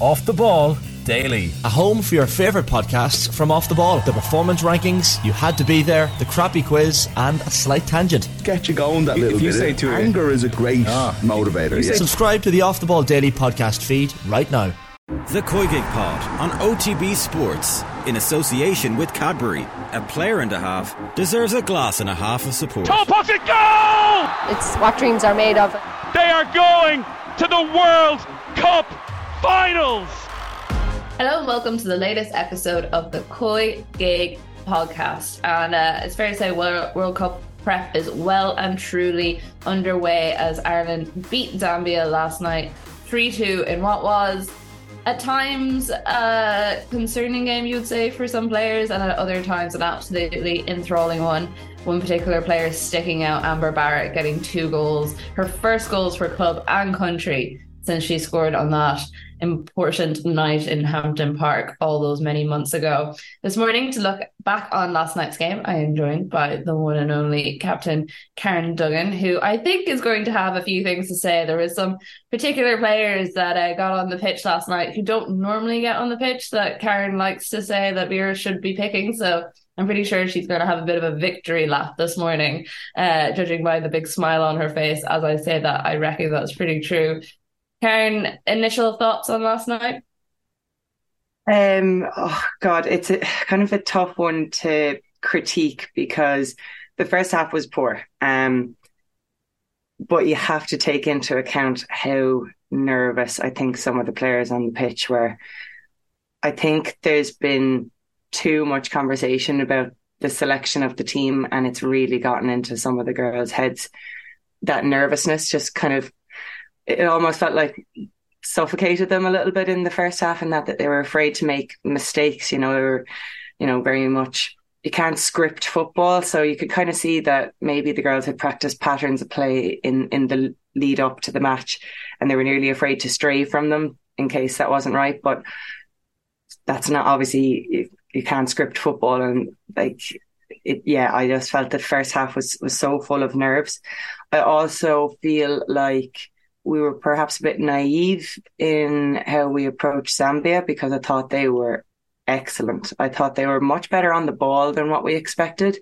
Off the Ball Daily. A home for your favourite podcasts from Off the Ball. The performance rankings, you had to be there, the crappy quiz, and a slight tangent. Get you going that little if you bit. say to Anger is a great Ah. motivator. yeah. Subscribe to the Off the Ball Daily podcast feed right now. The COYGIG Pod on OTB Sports in association with Cadbury. A player and a half deserves a glass and a half of support. Top pocket goal! It's what dreams are made of. They are going to the World Cup Finals! Hello and welcome to the latest episode of the Koi Gig podcast. And uh, it's fair to say World, World Cup prep is well and truly underway as Ireland beat Zambia last night 3 2 in what was at times a concerning game, you would say, for some players, and at other times an absolutely enthralling one. One particular player sticking out, Amber Barrett, getting two goals, her first goals for club and country since she scored on that important night in Hampden Park all those many months ago. This morning, to look back on last night's game, I am joined by the one and only Captain Karen Duggan, who I think is going to have a few things to say. There is some particular players that uh, got on the pitch last night who don't normally get on the pitch that Karen likes to say that Vera should be picking. So I'm pretty sure she's going to have a bit of a victory lap this morning, uh, judging by the big smile on her face. As I say that, I reckon that's pretty true. Karen, initial thoughts on last night? Um, oh God, it's a kind of a tough one to critique because the first half was poor. Um, but you have to take into account how nervous I think some of the players on the pitch were. I think there's been too much conversation about the selection of the team, and it's really gotten into some of the girls' heads. That nervousness just kind of, it almost felt like suffocated them a little bit in the first half, and that that they were afraid to make mistakes. You know, they were, you know, very much you can't script football, so you could kind of see that maybe the girls had practiced patterns of play in in the lead up to the match, and they were nearly afraid to stray from them in case that wasn't right. But that's not obviously you, you can't script football, and like it, yeah, I just felt the first half was was so full of nerves. I also feel like we were perhaps a bit naive in how we approached Zambia because I thought they were excellent. I thought they were much better on the ball than what we expected.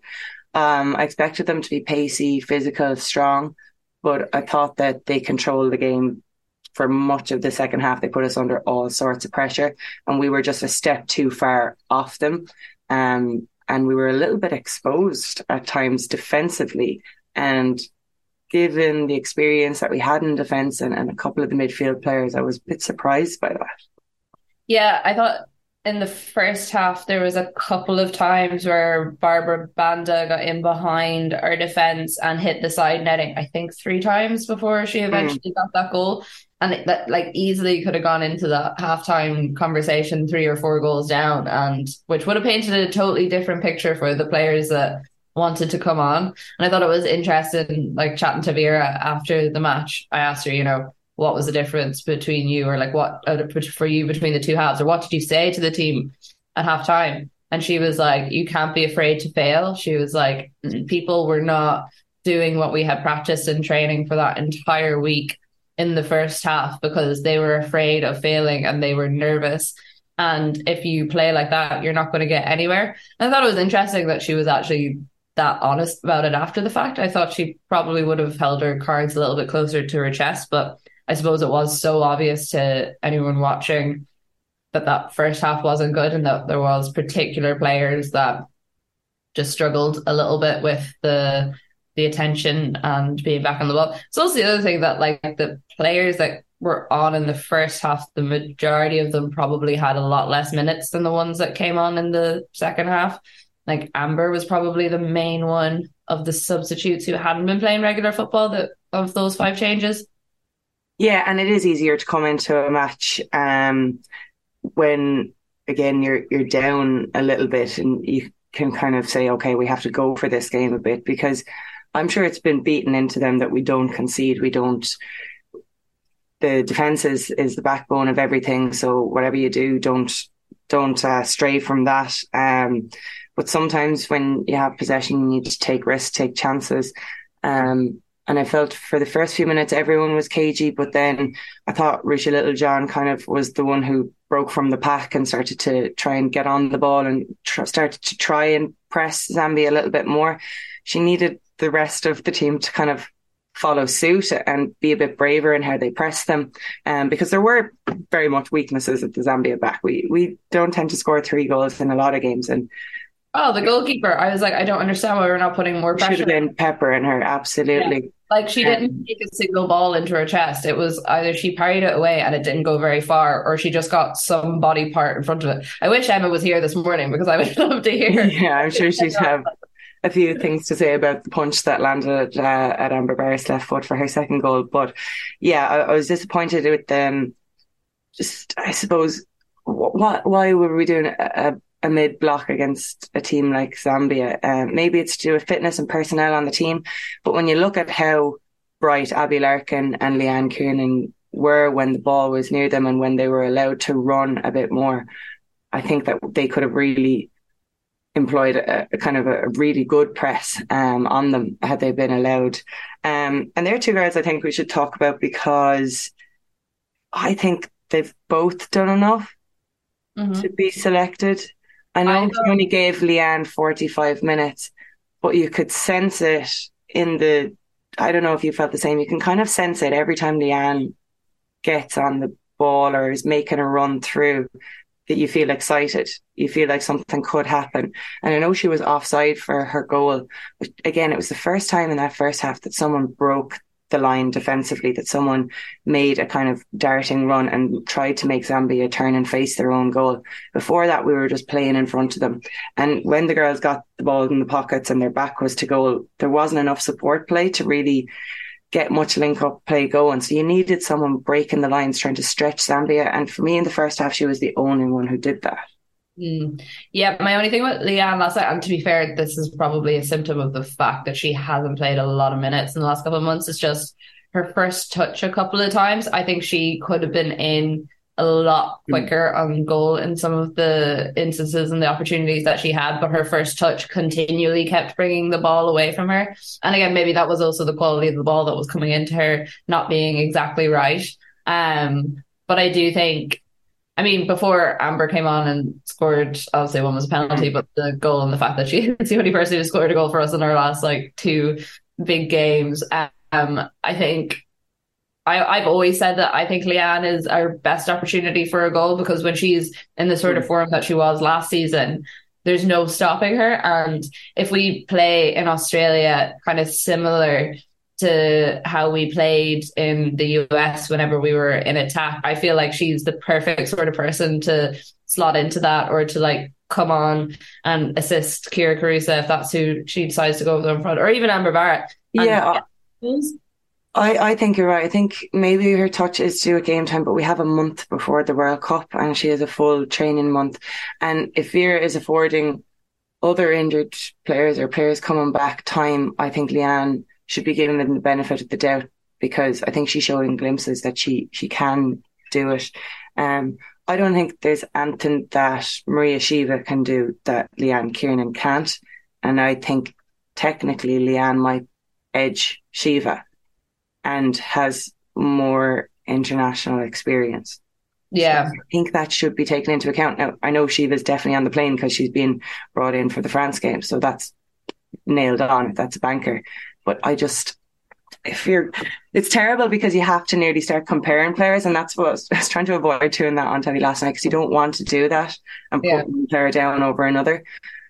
Um, I expected them to be pacey, physical, strong, but I thought that they controlled the game for much of the second half. They put us under all sorts of pressure, and we were just a step too far off them. Um, and we were a little bit exposed at times defensively. And given the experience that we had in defence and, and a couple of the midfield players, I was a bit surprised by that. Yeah, I thought in the first half there was a couple of times where Barbara Banda got in behind our defence and hit the side netting. I think three times before she eventually mm. got that goal, and it, that like easily could have gone into the halftime conversation three or four goals down, and which would have painted a totally different picture for the players that wanted to come on. And I thought it was interesting, like chatting to Vera after the match. I asked her, you know, what was the difference between you, or like what uh, for you between the two halves, or what did you say to the team at halftime? And she was like, "You can't be afraid to fail." She was like, "People were not doing what we had practiced and training for that entire week in the first half because they were afraid of failing and they were nervous." And if you play like that, you're not going to get anywhere. And I thought it was interesting that she was actually that honest about it after the fact. I thought she probably would have held her cards a little bit closer to her chest, but I suppose it was so obvious to anyone watching that that first half wasn't good and that there was particular players that just struggled a little bit with the the attention and being back on the ball. It's also the other thing that like the players that were on in the first half, the majority of them probably had a lot less minutes than the ones that came on in the second half. Like Amber was probably the main one of the substitutes who hadn't been playing regular football that of those five changes. Yeah, and it is easier to come into a match um, when again you're you're down a little bit and you can kind of say, okay, we have to go for this game a bit because I'm sure it's been beaten into them that we don't concede, we don't. The defense is is the backbone of everything. So whatever you do, don't don't uh, stray from that. Um, but sometimes when you have possession, you need to take risks, take chances. Um, And I felt for the first few minutes everyone was cagey, but then I thought Ruesha Littlejohn kind of was the one who broke from the pack and started to try and get on the ball and tr- started to try and press Zambia a little bit more. She needed the rest of the team to kind of follow suit and be a bit braver in how they press them. Um, because there were very much weaknesses at the Zambia back. We we don't tend to score three goals in a lot of games, and Oh, the goalkeeper. I was like, I don't understand why we're not putting more pressure. should have been Pepper in her absolutely. Yeah. Like she didn't take a single ball into her chest. It was either she parried it away and it didn't go very far, or she just got some body part in front of it. I wish Emma was here this morning because I would love to hear. Yeah, I'm sure she'd have a few things to say about the punch that landed uh, at Amber Barrett's left foot for her second goal. But yeah, I, I was disappointed with them. Just, I suppose, what, why were we doing a, a mid block against a team like Zambia? Um, maybe it's to do with fitness and personnel on the team. But when you look at how bright Abbie Larkin and Leanne Kiernan were when the ball was near them and when they were allowed to run a bit more, I think that they could have really employed a, a, kind of a really good press um, on them had they been allowed. Um, and there are two girls I think we should talk about because I think they've both done enough Mhm. to be selected. I know I she only gave Leanne 45 minutes, but you could sense it in the, I don't know if you felt the same. You can kind of sense it every time Leanne gets on the ball or is making a run through that you feel excited. You feel like something could happen. And I know she was offside for her goal. But again, it was the first time in that first half that someone broke the line defensively, that someone made a kind of darting run and tried to make Zambia turn and face their own goal. Before that, we were just playing in front of them. And when the girls got the ball in the pockets and their back was to goal, there wasn't enough support play to really get much link up play going. So you needed someone breaking the lines, trying to stretch Zambia. And for me in the first half, she was the only one who did that. Mm. Yeah, my only thing with Leanne last night, and to be fair, this is probably a symptom of the fact that she hasn't played a lot of minutes in the last couple of months. It's just her first touch a couple of times. I think she could have been in a lot quicker on goal in some of the instances and the opportunities that she had, but her first touch continually kept bringing the ball away from her. And again, maybe that was also the quality of the ball that was coming into her not being exactly right. Um, but I do think I mean, before Amber came on and scored, obviously one was a penalty, but the goal and the fact that she is the only person who scored a goal for us in our last like two big games. Um, I think I, I've always said that I think Leanne is our best opportunity for a goal because when she's in the sort of form that she was last season, there's no stopping her. And if we play in Australia, kind of similar to how we played in the US whenever we were in attack. I feel like she's the perfect sort of person to slot into that or to like come on and assist Kyra Carusa if that's who she decides to go with in front, or even Amber Barrett. Yeah. Uh, I, I think you're right. I think maybe her touch is due at game time, but we have a month before the World Cup and she has a full training month. And if Vera is affording other injured players or players coming back time, I think Leanne should be given them the benefit of the doubt because I think she's showing glimpses that she she can do it. Um, I don't think there's anything that Maria Sheva can do that Leanne Kiernan can't, and I think technically Leanne might edge Sheva and has more international experience. Yeah. So I think that should be taken into account. Now, I know Sheva's definitely on the plane because she's been brought in for the France game, so that's nailed on. That's a banker. But I just, if you're, it's terrible because you have to nearly start comparing players, and that's what I was, I was trying to avoid doing that on telly last night because you don't want to do that and put one player down over another.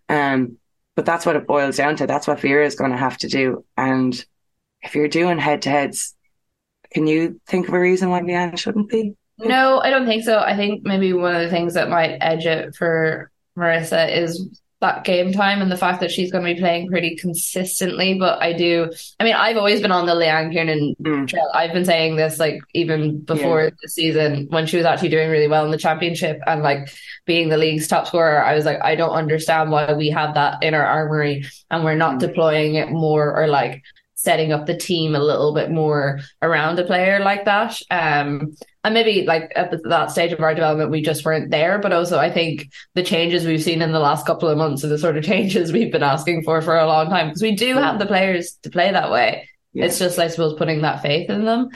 Um, but that's what it boils down to. That's what Vera is going to have to do. And if you're doing head to heads, can you think of a reason why Leanne shouldn't be? No, I don't think so. I think maybe one of the things that might edge it for Marissa is that game time and the fact that she's going to be playing pretty consistently. But I do, I mean, I've always been on the Leanne Kiernan Mm. trail. I've been saying this like even before the season when she was actually doing really well in the championship and like being the league's top scorer. I was like, I don't understand why we have that in our armory and we're not deploying it more or like setting up the team a little bit more around a player like that. Um, and maybe like at that stage of our development, we just weren't there. But also, I think the changes we've seen in the last couple of months are the sort of changes we've been asking for for a long time because we do have the players to play that way. Yeah. It's just, I suppose, putting that faith in them.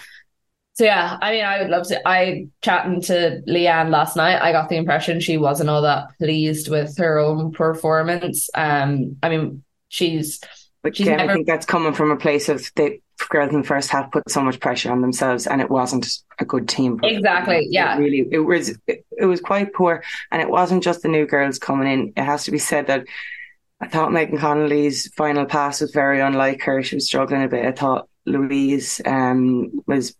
So yeah, I mean, I would love to. I chatting to Leanne last night. I got the impression she wasn't all that pleased with her own performance. Um, I mean, she's But she's again, never I think that's coming from a place of the girls in the first half put so much pressure on themselves, and it wasn't a good team. Exactly, yeah. It really, it was it, it was quite poor, and it wasn't just the new girls coming in. It has to be said that I thought Megan Connolly's final pass was very unlike her. She was struggling a bit. I thought Louise um, was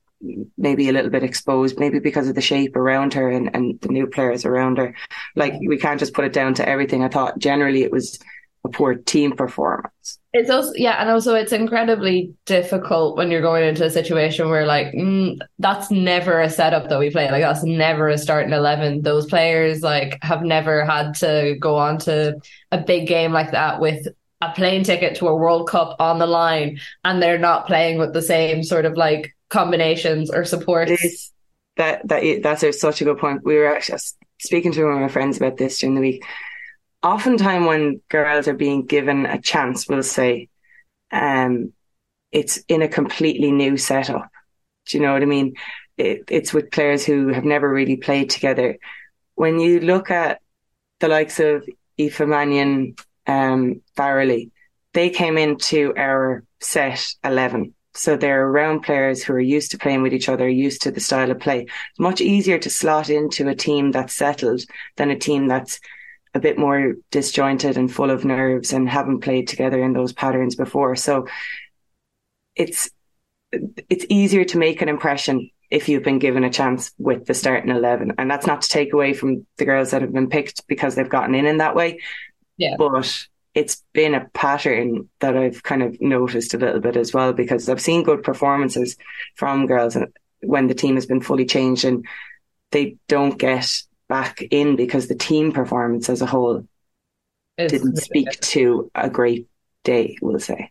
maybe a little bit exposed, maybe because of the shape around her and, and the new players around her. Like we can't just put it down to everything. I thought generally it was a poor team performance. It's also yeah, and also it's incredibly difficult when you're going into a situation where like mm, that's never a setup that we play. Like that's never a starting eleven. Those players like have never had to go on to a big game like that with a plane ticket to a World Cup on the line, and they're not playing with the same sort of like combinations or supports. That that that's such a good point. We were actually speaking to one of my friends about this during the week. Oftentimes, when girls are being given a chance, we'll say, um, it's in a completely new setup. Do you know what I mean? It, it's with players who have never really played together. When you look at the likes of Aoife Mannion, um, Farrelly, they came into our set 11. So they're around players who are used to playing with each other, used to the style of play. It's much easier to slot into a team that's settled than a team that's a bit more disjointed and full of nerves and haven't played together in those patterns before. So it's it's easier to make an impression if you've been given a chance with the starting 11 and that's not to take away from the girls that have been picked because they've gotten in in that way. Yeah. But it's been a pattern that I've kind of noticed a little bit as well because I've seen good performances from girls uh, when the team has been fully changed and they don't get back in because the team performance as a whole It's didn't speak to a great day, we'll say.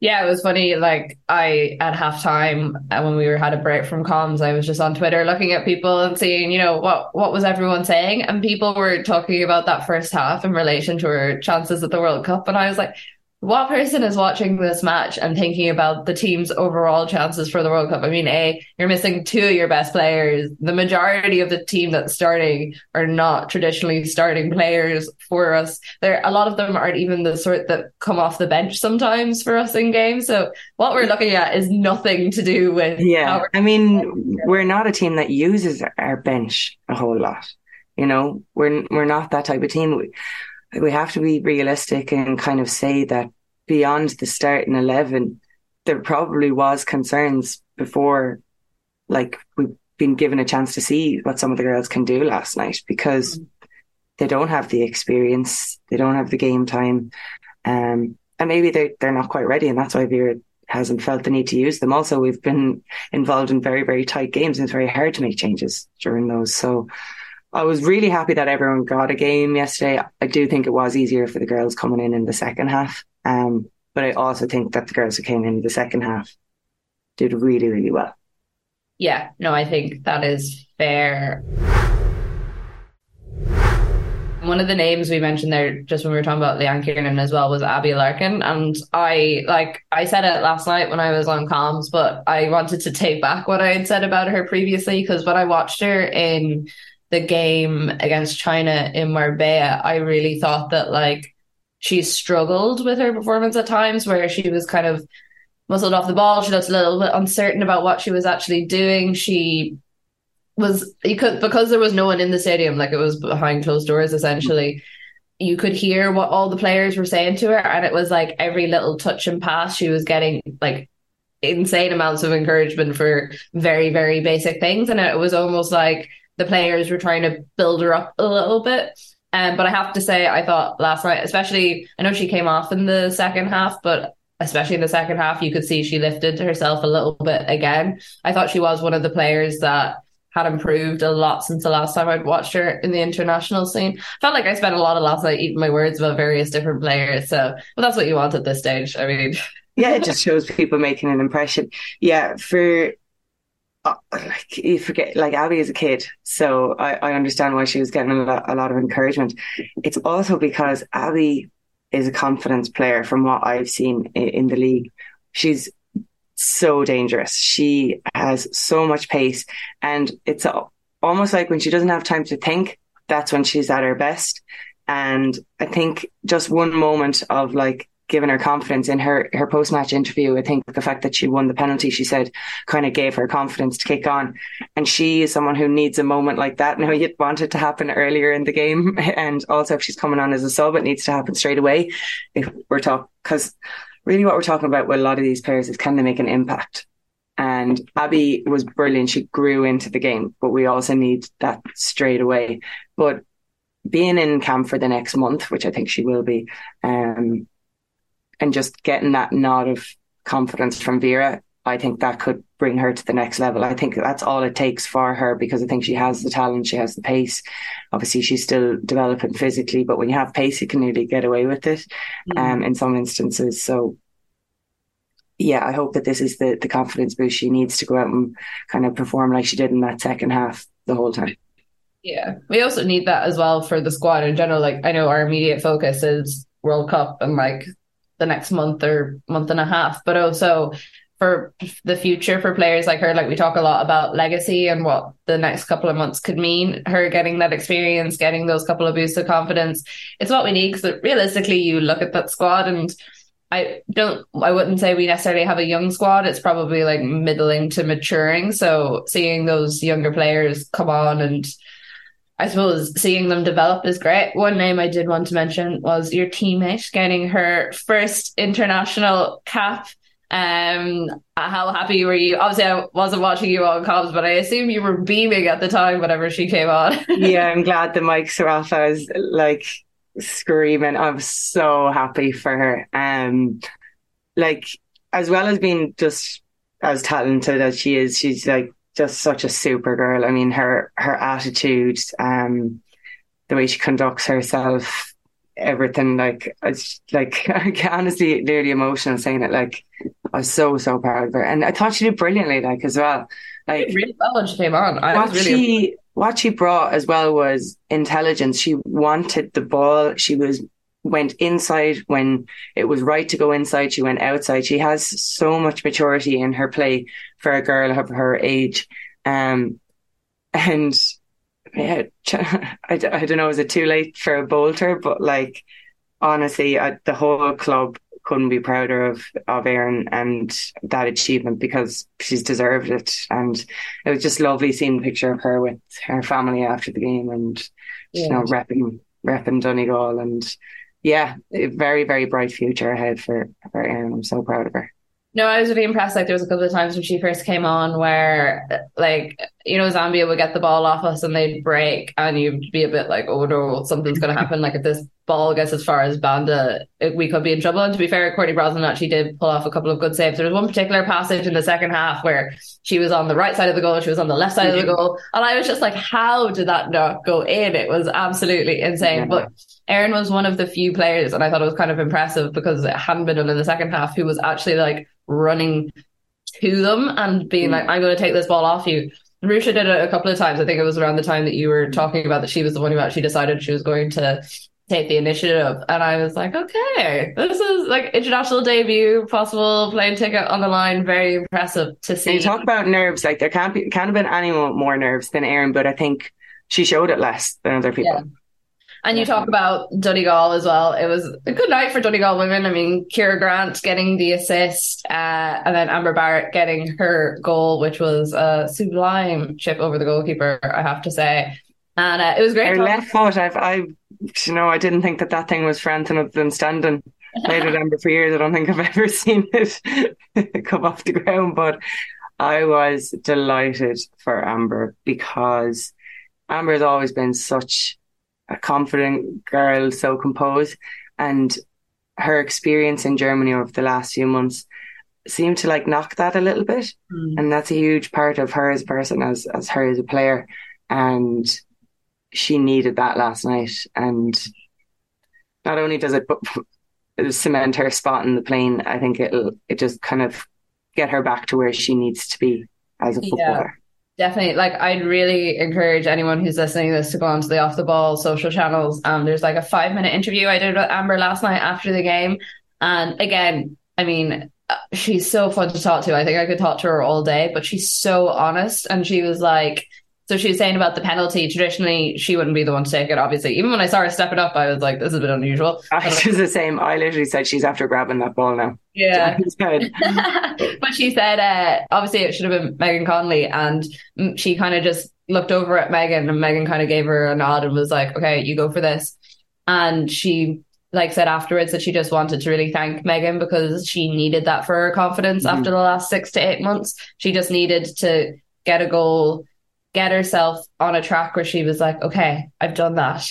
Yeah, it was funny. Like I at halftime uh, when we were had a break from comms, I was just on Twitter looking at people and seeing, you know, what what was everyone saying, and people were talking about that first half in relation to our chances at the World Cup, and I was like, what person is watching this match and thinking about the team's overall chances for the World Cup? I mean, a you're missing two of your best players. The majority of the team that's starting are not traditionally starting players for us. There, a lot of them aren't even the sort that come off the bench sometimes for us in games. So what we're looking at is nothing to do with Yeah. I mean, we're not a team that uses our bench a whole lot. You know, we're we're not that type of team. We, we have to be realistic and kind of say that beyond the start starting 11, there probably was concerns before, like we've been given a chance to see what some of the girls can do last night because they don't have the experience, they don't have the game time, um, and maybe they they're not quite ready, and that's why Vera hasn't felt the need to use them. Also, we've been involved in very very tight games, and it's very hard to make changes during those. So. I was really happy that everyone got a game yesterday. I do think it was easier for the girls coming in in the second half. Um, but I also think that the girls who came in the second half did really, really well. yeah, no, I think that is fair. One of the names we mentioned there just when we were talking about Leanne Kiernan as well was Abbie Larkin. And I like I said it last night when I was on comms, but I wanted to take back what I had said about her previously because when I watched her in the game against China in Marbella, I really thought that like she struggled with her performance at times where she was kind of muscled off the ball. She looked a little bit uncertain about what she was actually doing. She was you could because there was no one in the stadium, like it was behind closed doors essentially. You could hear what all the players were saying to her, and it was like every little touch and pass she was getting like insane amounts of encouragement for very, very basic things. And it was almost like the players were trying to build her up a little bit. Um, but I have to say, I thought last night, especially, I know she came off in the second half, but especially in the second half, you could see she lifted herself a little bit again. I thought she was one of the players that had improved a lot since the last time I'd watched her in the international scene. Felt like I spent a lot of last night eating my words about various different players. So, but that's what you want at this stage. I mean, yeah, it just shows people making an impression. Yeah, for uh, like you forget, like Abbie is a kid, so I, I understand why she was getting a lot, a lot of encouragement. It's also because Abbie is a confidence player from what I've seen in, in the league. She's so dangerous. She has so much pace, and it's almost like when she doesn't have time to think, that's when she's at her best. And I think just one moment of like given her confidence in her her post match interview. I think the fact that she won the penalty, she said, kind of gave her confidence to kick on. And she is someone who needs a moment like that. Now you'd want it to happen earlier in the game, and also if she's coming on as a sub, it needs to happen straight away. If we're talking, because really what we're talking about with a lot of these players is can they make an impact? And Abbie was brilliant. She grew into the game, but we also need that straight away. But being in camp for the next month, which I think she will be, um, and just getting that nod of confidence from Vera, I think that could bring her to the next level. I think that's all it takes for her because I think she has the talent, she has the pace. Obviously, she's still developing physically, but when you have pace, you can really get away with it mm. um, in some instances. So, yeah, I hope that this is the, the confidence boost she needs to go out and kind of perform like she did in that second half the whole time. Yeah, we also need that as well for the squad in general. Like, I know our immediate focus is World Cup and like the next month or month and a half, but also for the future for players like her. Like we talk a lot about legacy and what the next couple of months could mean. Her getting that experience, getting those couple of boosts of confidence. It's what we need because realistically, you look at that squad and I don't, I wouldn't say we necessarily have a young squad. It's probably like middling to maturing. So seeing those younger players come on and I suppose seeing them develop is great. One name I did want to mention was your teammate getting her first international cap. Um, how happy were you? Obviously, I wasn't watching you on comms, but I assume you were beaming at the time whenever she came on. yeah, I'm glad the mics are off. I was like screaming. I'm so happy for her. Um, like as well as being just as talented as she is, she's like just such a super girl. I mean, her her attitude, um, the way she conducts herself, everything. Like, it's like honestly nearly emotional saying it. Like, I was so so proud of her, and I thought she did brilliantly. Like as well, like really well when she came on. I what really she what she brought as well was intelligence. She wanted the ball. She was went inside when it was right to go inside. She went outside. She has so much maturity in her play for a girl of her age. Um, and yeah, I, I don't know, is it too late for a bolter? But like, honestly, I, the whole club couldn't be prouder of, of Erin and that achievement because she's deserved it. And it was just lovely seeing the picture of her with her family after the game and, yeah. you know, repping, repping Donegal and, yeah, very, very bright future ahead for, for Erin. I'm so proud of her. No, I was really impressed. Like there was a couple of times when she first came on where like, you know, Zambia would get the ball off us and they'd break and you'd be a bit like, oh no, something's gonna happen. like if this ball gets as far as Banda, we could be in trouble. And to be fair, Courtney Brosnan actually did pull off a couple of good saves. There was one particular passage in the second half where she was on the right side of the goal, she was on the left side of the goal. And I was just like, how did that not go in? It was absolutely insane. Yeah. But Erin was one of the few players, and I thought it was kind of impressive because it hadn't been done in the second half, who was actually like running to them and being mm. like, I'm going to take this ball off you. Ruesha did it a couple of times. I think it was around the time that you were talking about that she was the one who actually decided she was going to take the initiative. And I was like, okay, this is like international debut, possible plane ticket on the line. Very impressive to see. And you talk about nerves, like there can't be, can't have been any more nerves than Erin, but I think she showed it less than other people. Yeah. And you talk about Donegal as well. It was a good night for Donegal women. I mean, Ciara Grant getting the assist, uh, and then Amber Barrett getting her goal, which was a sublime chip over the goalkeeper, I have to say. And uh, it was great. Her left foot, I've, I, you know, I didn't think that that thing was for anything other than standing. Played with Amber for years. I don't think I've ever seen it come off the ground, but I was delighted for Amber because Amber has always been such a confident girl, so composed, and her experience in Germany over the last few months seemed to like knock that a little bit, mm. and that's a huge part of her as a person, as as her as a player, and she needed that last night, and not only does it cement her spot in the plane, I think it'll it just kind of get her back to where she needs to be as a footballer. Definitely. Like I'd really encourage anyone who's listening to this to go onto the off the ball social channels. Um there's like a five minute interview I did with Amber last night after the game. And again, I mean, she's so fun to talk to. I think I could talk to her all day, but she's so honest. And she was like, so she was saying about the penalty. Traditionally, she wouldn't be the one to take it. Obviously, even when I saw her stepping up, I was like, "This is a bit unusual." I was the same. I literally said she's after grabbing that ball now. Yeah, but she said, uh, obviously, it should have been Megan Connolly, and she kind of just looked over at Megan, and Megan kind of gave her a nod and was like, "Okay, you go for this." And she like said afterwards that she just wanted to really thank Megan because she needed that for her confidence Mhm. after the last six to eight months. She just needed to get a goal, get herself on a track where she was like, okay, I've done that.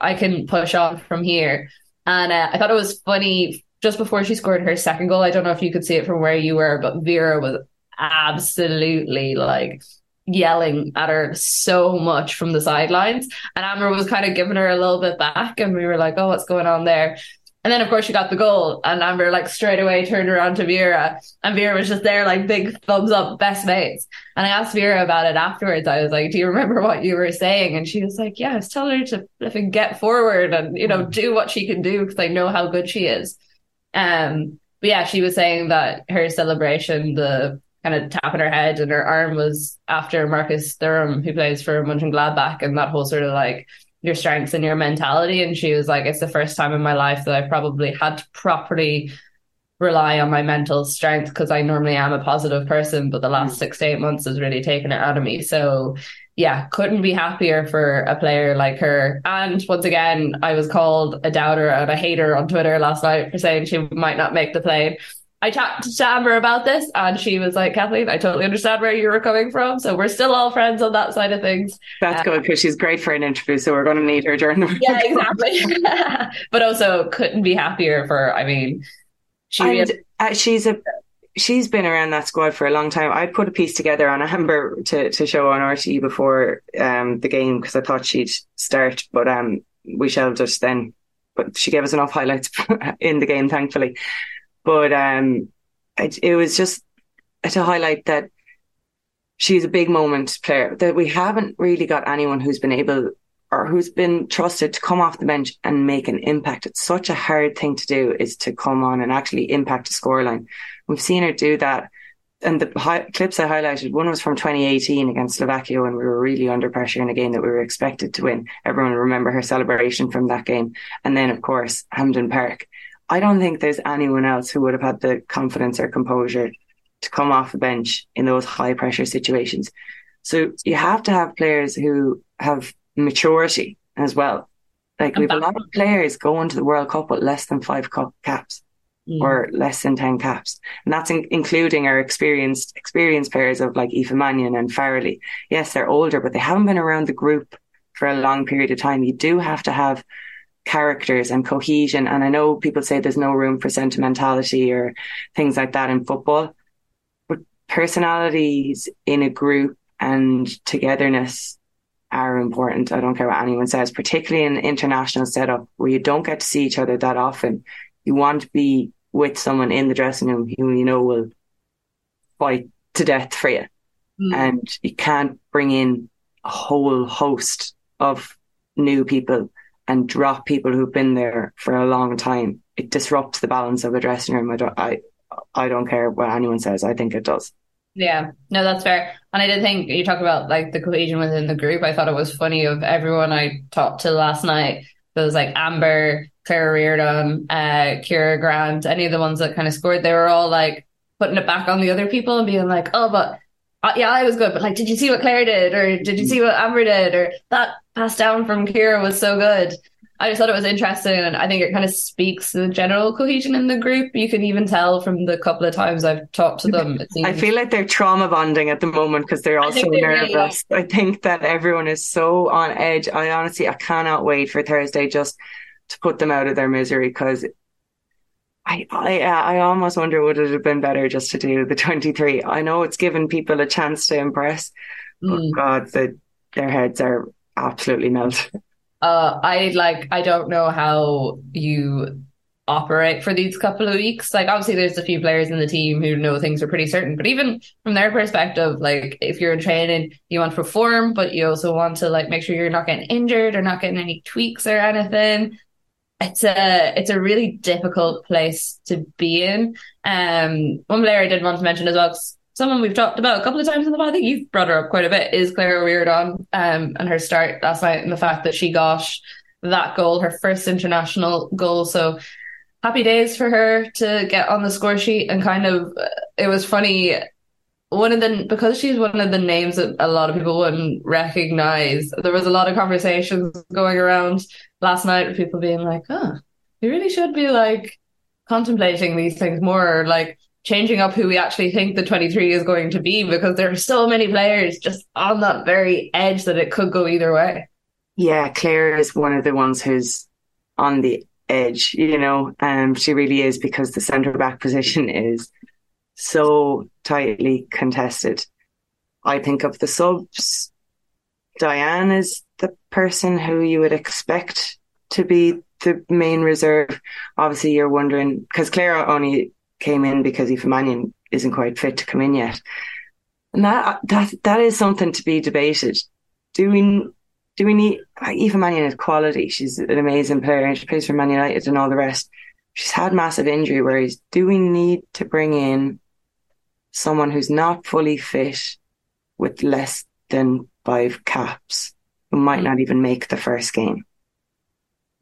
I can push on from here. And uh, I thought it was funny just before she scored her second goal. I don't know if you could see it from where you were, but Vera was absolutely like yelling at her so much from the sidelines. And Amber was kind of giving her a little bit back, and we were like, oh, what's going on there? And then, of course, she got the goal, and Amber like straight away turned around to Vera, and Vera was just there, like big thumbs up, best mates. And I asked Vera about it afterwards. I was like, "Do you remember what you were saying?" And she was like, "Yeah, I was telling her to flipping get forward and you know do what she can do because I know how good she is." Um, but yeah, she was saying that her celebration, the kind of tapping her head and her arm was after Marcus Thuram, who plays for Mönchengladbach, and that whole sort of like your strengths and your mentality. And she was like, it's the first time in my life that I've probably had to properly rely on my mental strength because I normally am a positive person, but the last mm. six to eight months has really taken it out of me. So yeah, couldn't be happier for a player like her. And once again, I was called a doubter and a hater on Twitter last night for saying she might not make the plane. I talked to Amber about this and she was like, Kathleen, I totally understand where you were coming from. So we're still all friends on that side of things. That's Uh, good because she's great for an interview, so we're going to need her during the Yeah, exactly. but also couldn't be happier for, I mean, she And really, uh, she's a she's been around that squad for a long time. I put a piece together on Amber to to show on RTE before um the game because I thought she'd start, but um we shelved it then. But she gave us enough highlights in the game, thankfully. But um, it, it was just to highlight that she's a big moment player. That we haven't really got anyone who's been able or who's been trusted to come off the bench and make an impact. It's such a hard thing to do is to come on and actually impact a scoreline. We've seen her do that. And the hi- clips I highlighted, one was from 2018 against Slovakia when we were really under pressure in a game that we were expected to win. Everyone remember her celebration from that game. And then, of course, Hampden Park. I don't think there's anyone else who would have had the confidence or composure to come off the bench in those high pressure situations. So you have to have players who have maturity as well. Like we've a lot of players going to the World Cup with less than five cup caps Mm. or less than 10 caps. And that's in- including our experienced, experienced players of like Aoife Mannion and Farrelly. Yes, they're older, but they haven't been around the group for a long period of time. You do have to have characters and cohesion. And I know people say there's no room for sentimentality or things like that in football, but personalities in a group and togetherness are important. I don't care what anyone says, particularly in an international setup where you don't get to see each other that often. You want to be with someone in the dressing room who you know will fight to death for you. Mm. And you can't bring in a whole host of new people and drop people who've been there for a long time. It disrupts the balance of a dressing room. I don't, I, I don't care what anyone says. I think it does. Yeah, no, that's fair. And I did think you talk about like the cohesion within the group. I thought it was funny of everyone I talked to last night. There was like Amber, Claire O'Riordan, uh, Ciara Grant, any of the ones that kind of scored. They were all like putting it back on the other people and being like, "Oh, but uh, yeah, I was good, but like, did you see what Claire did, or did you see what Amber did, or that pass down from Kira was so good." I just thought it was interesting, and I think it kind of speaks to the general cohesion in the group. You can even tell from the couple of times I've talked to them. I feel like they're trauma bonding at the moment because they're all so they really nervous. I think that everyone is so on edge. I honestly, I cannot wait for Thursday just to put them out of their misery because I, I, uh, I almost wonder would it have been better just to do the 23? I know it's given people a chance to impress, but Mm. God, the, their heads are absolutely melted. Uh, I like I don't know how you operate for these couple of weeks. Like obviously there's a few players in the team who know things are pretty certain, but even from their perspective, like if you're in training, you want to perform, but you also want to like make sure you're not getting injured or not getting any tweaks or anything. it's a it's a really difficult place to be in. Um, one player I did want to mention as well, someone we've talked about a couple of times in the past, I think you've brought her up quite a bit, is Claire O'Riordan um, and her start last night and the fact that she got that goal, her first international goal. So happy days for her to get on the score sheet and kind of it was funny one of the because she's one of the names that a lot of people wouldn't recognize there was a lot of conversations going around last night with people being like oh we really should be like contemplating these things more like changing up who we actually think the 23 is going to be because there are so many players just on that very edge that it could go either way yeah claire is one of the ones who's on the edge, you know. Um, she really is because the centre back position is so tightly contested. I think of the subs. Diane is the person who you would expect to be the main reserve. Obviously, you're wondering because Claire only came in because Aoife Mannion isn't quite fit to come in yet, and that that that is something to be debated. Do we do we need Aoife Mannion is quality? She's an amazing player and she plays for Man United and all the rest. She's had massive injury worries. Do we need to bring in someone who's not fully fit with less than five caps who might mm. not even make the first game?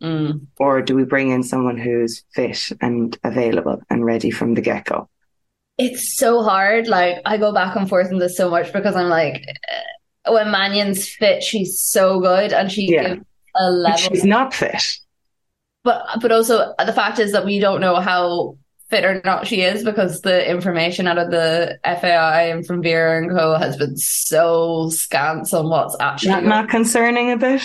Mm. Or do we bring in someone who's fit and available and ready from the get go? It's so hard. Like I go back and forth on this so much because I'm like, when Mannion's fit, she's so good and she yeah. gives a level. She's not fit. But but also the fact is that we don't know how fit or not she is because the information out of the FAI and from Vera and Co has been so scant on what's actually not, not concerning a bit.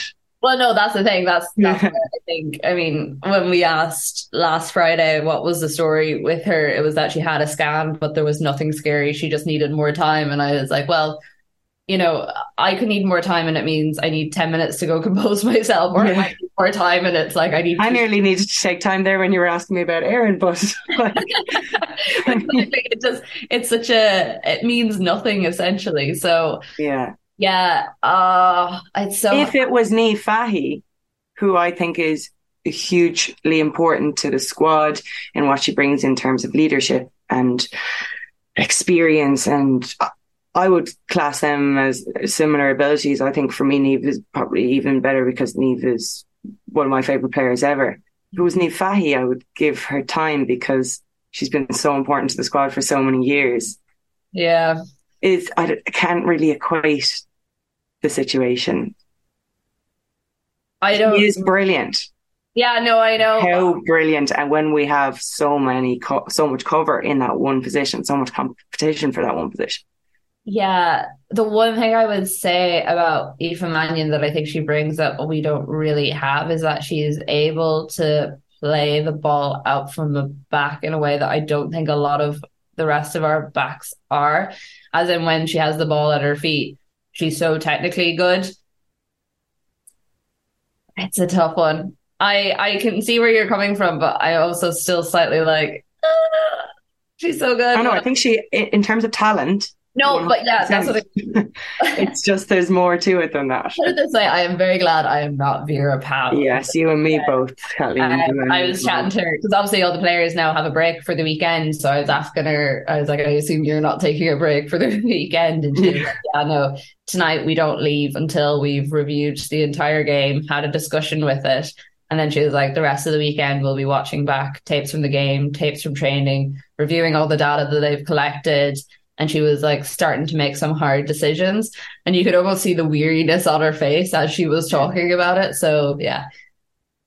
Well, no, that's the thing. That's, that's I think. I mean, when we asked last Friday what was the story with her, it was that she had a scan, but there was nothing scary. She just needed more time, and I was like, well, you know, I could need more time and it means I need 10 minutes to go compose myself or yeah. I might need more time and it's like I need I nearly needed to take time there when you were asking me about Erin, but like... it just it's such a it means nothing essentially. So yeah. Yeah. Uh it's so if it was Niamh Fahey, who I think is hugely important to the squad and what she brings in terms of leadership and experience and I would class them as similar abilities. I think for me, Niamh is probably even better because Niamh is one of my favorite players ever. If it was Niamh Fahey, I would give her time because she's been so important to the squad for so many years. Yeah. Is I can't really equate the situation. I don't. She is brilliant. Yeah, no, I know. How brilliant! And when we have so many, co- so much cover in that one position, so much competition for that one position. Yeah, the one thing I would say about Aoife Mannion that I think she brings that we don't really have is that she is able to play the ball out from the back in a way that I don't think a lot of the rest of our backs are. As in when she has the ball at her feet, she's so technically good. It's a tough one. I I can see where you're coming from, but I also still slightly like ah, she's so good. I know. I think she, in terms of talent, no, but yeah, that's what it's just there's more to it than that. Put it this way, I am very glad I am not Vera Pauw. Yes, you and me both, Kelly. Um, I was chatting to her because obviously all the players now have a break for the weekend. So I was asking her, I was like, I assume you're not taking a break for the weekend. And she's like, Yeah, no, tonight we don't leave until we've reviewed the entire game, had a discussion with it. And then she was like, the rest of the weekend we'll be watching back tapes from the game, tapes from training, reviewing all the data that they've collected and she was like starting to make some hard decisions and you could almost see the weariness on her face as she was talking about it. So yeah.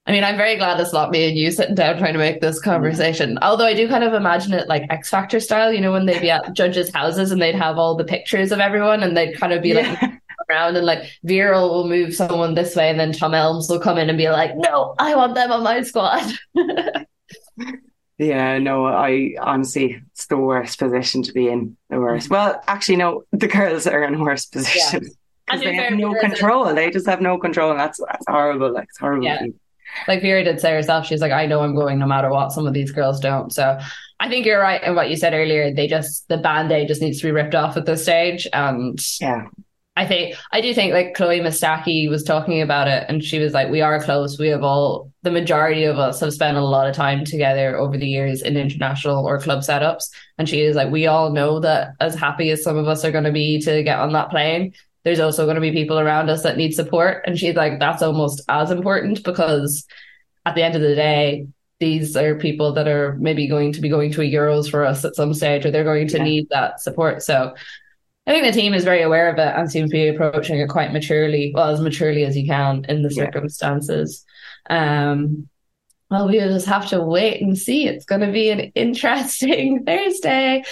I mean i'm very glad it's not me and you sitting down trying to make this conversation. Although i do kind of imagine it like x factor style you know when they'd be at judges houses and they'd have all the pictures of everyone and they'd kind of be yeah. like around and like Vera will move someone this way and then Tom Elmes will come in and be like no I want them on my squad. Yeah, no, I honestly, the worst position to be in. The worst. Well, actually, no, the girls are in a worse position because yeah. they have no control. They just have no control, and that's that's horrible. Like it's horrible. Yeah. Like Vera did say herself, she's like, I know I'm going no matter what. Some of these girls don't. So I think you're right in what you said earlier. They just the band aid just needs to be ripped off at this stage, and yeah. I think I do think like Chloe Mustaki was talking about it and she was like, We are close. We have all the majority of us have spent a lot of time together over the years in international or club setups. And she is like, We all know that as happy as some of us are gonna be to get on that plane, there's also gonna be people around us that need support. And she's like, That's almost as important because at the end of the day, these are people that are maybe going to be going to a Euros for us at some stage, or they're going to Yeah. need that support. So I think the team is very aware of it and seems to be approaching it quite maturely, well, as maturely as you can in the Yeah. circumstances. Um, well, we'll just have to wait and see. It's going to be an interesting Thursday.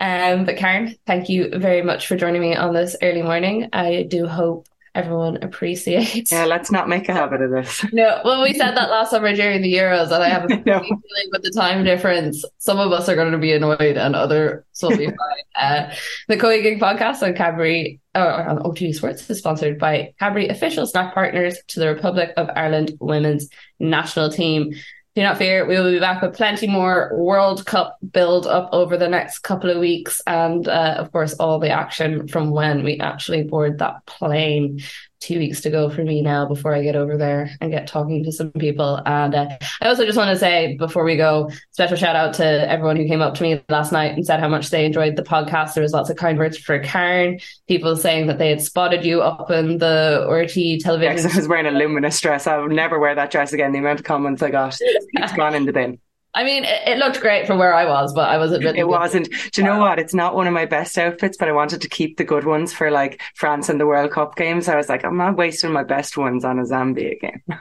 Um, but Karen, thank you very much for joining me on this early morning. I do hope everyone appreciates. Yeah, let's not make a habit of this. No, well, we said that last summer during the Euros, and I have a feeling with the time difference, some of us are going to be annoyed, and others will be fine. Uh, the COYGIG podcast on Cadbury or on OTB Sports is sponsored by Cadbury, official snack partners to the Republic of Ireland women's national team. Do not fear, we will be back with plenty more World Cup build up over the next couple of weeks, and uh, of course, all the action from when we actually board that plane two weeks to go for me now before I get over there and get talking to some people. And uh, I also just want to say before we go, special shout out to everyone who came up to me last night and said how much they enjoyed the podcast. There was lots of kind words for Karen, people saying that they had spotted you up in the RT Yeah, television. I was wearing a luminous dress. I'll never wear that dress again. The amount of comments I got, it's gone in the bin. I mean, it, it looked great from where I was, but I was a bit. It wasn't. Do you know what? It's not one of my best outfits, but I wanted to keep the good ones for like France and the World Cup games. I was like, I'm not wasting my best ones on a Zambia game.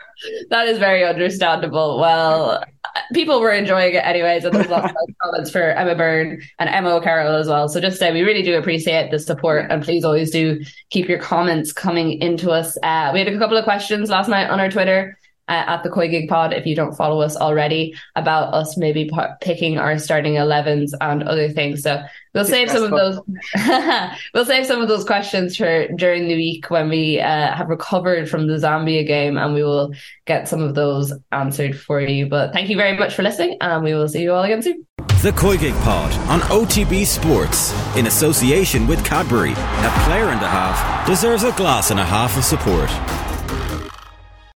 That is very understandable. Well, people were enjoying it anyways, and there's lots of comments for Emma Byrne and Emma O'Carroll as well. So just say we really do appreciate the support, and please always do keep your comments coming into us. Uh, we had a couple of questions last night on our Twitter. Uh, at the COYGIG Pod, if you don't follow us already, about us maybe p- picking our starting 11s and other things. So we'll save some of those. we'll save some of those questions for during the week when we uh, have recovered from the Zambia game, and we will get some of those answered for you. But thank you very much for listening, and we will see you all again soon. The COYGIG Pod on OTB Sports in association with Cadbury. A player and a half deserves a glass and a half of support.